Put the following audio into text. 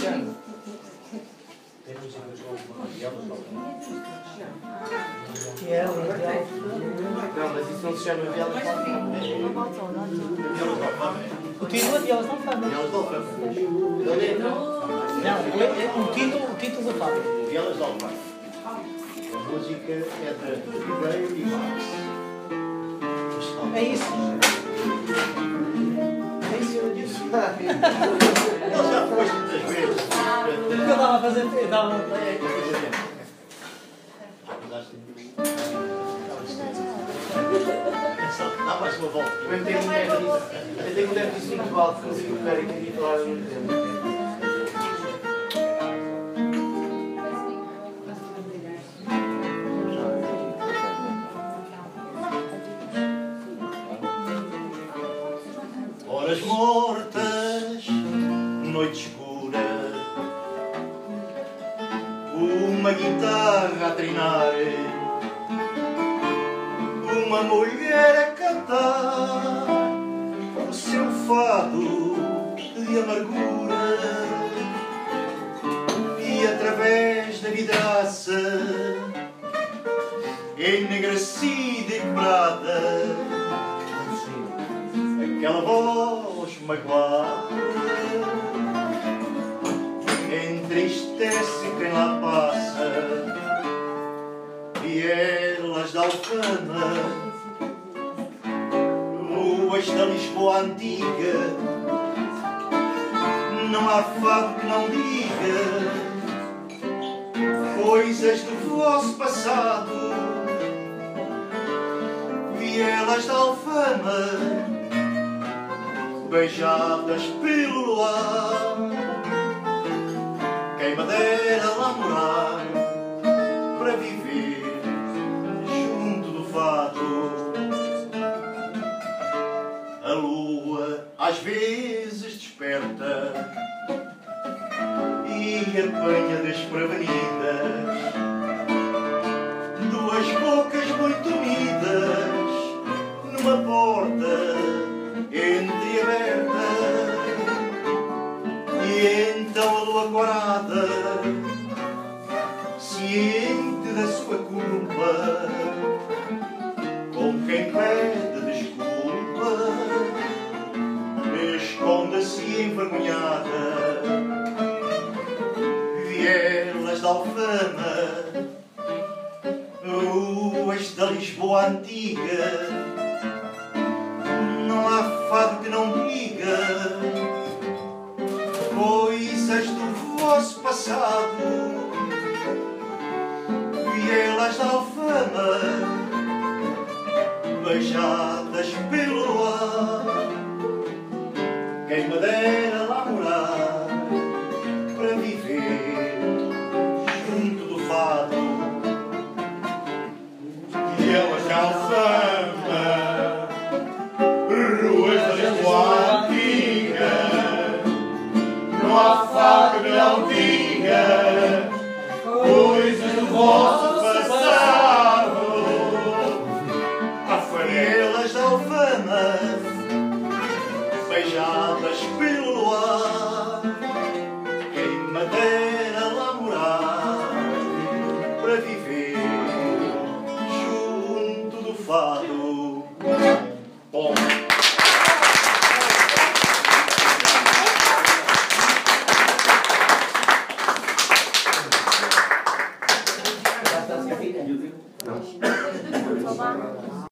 Chama? Que é, Não, mas isso não se chama Viola de Alfama. O título é Viola de Alfama. Vielas de Alfama. Não, o- é- o título, o título da fábrica. Vielas de Alfama. A música é de Ribeiro e Marx. É isso. É isso que eu disse. Ele já foi muitas vezes. Porque eu estava a fazer. Eu estava. Dá mais uma volta. Eu tenho um déficit. Muito alto, consigo ficar aqui e falar ao mesmo tempo. Horas mortas, noite escura, uma guitarra a trinar, uma mulher a cantar o seu fado de amargura. E através da vidraça enegrecida e quebrada aquela voz magoada entristece quem lá passa vielas da Alfama ruas da Lisboa antiga. Não há fado que não diga coisas do vosso passado. Vielas da Alfama beijadas pelo luar. Quem me dera lá morar para viver junto do fado. A lua às vezes desperta e apanha desprevenidas corada ciente da sua culpa como quem pede desculpa esconde-se envergonhada. Vielas da Alfama ruas da Lisboa antiga da Alfama beijadas pelo ar. Quem me dera lá morar para viver junto do fado. Vielas da Alfama ruas da Lisboa antiga. Não há fado que não diga coisas do vosso fado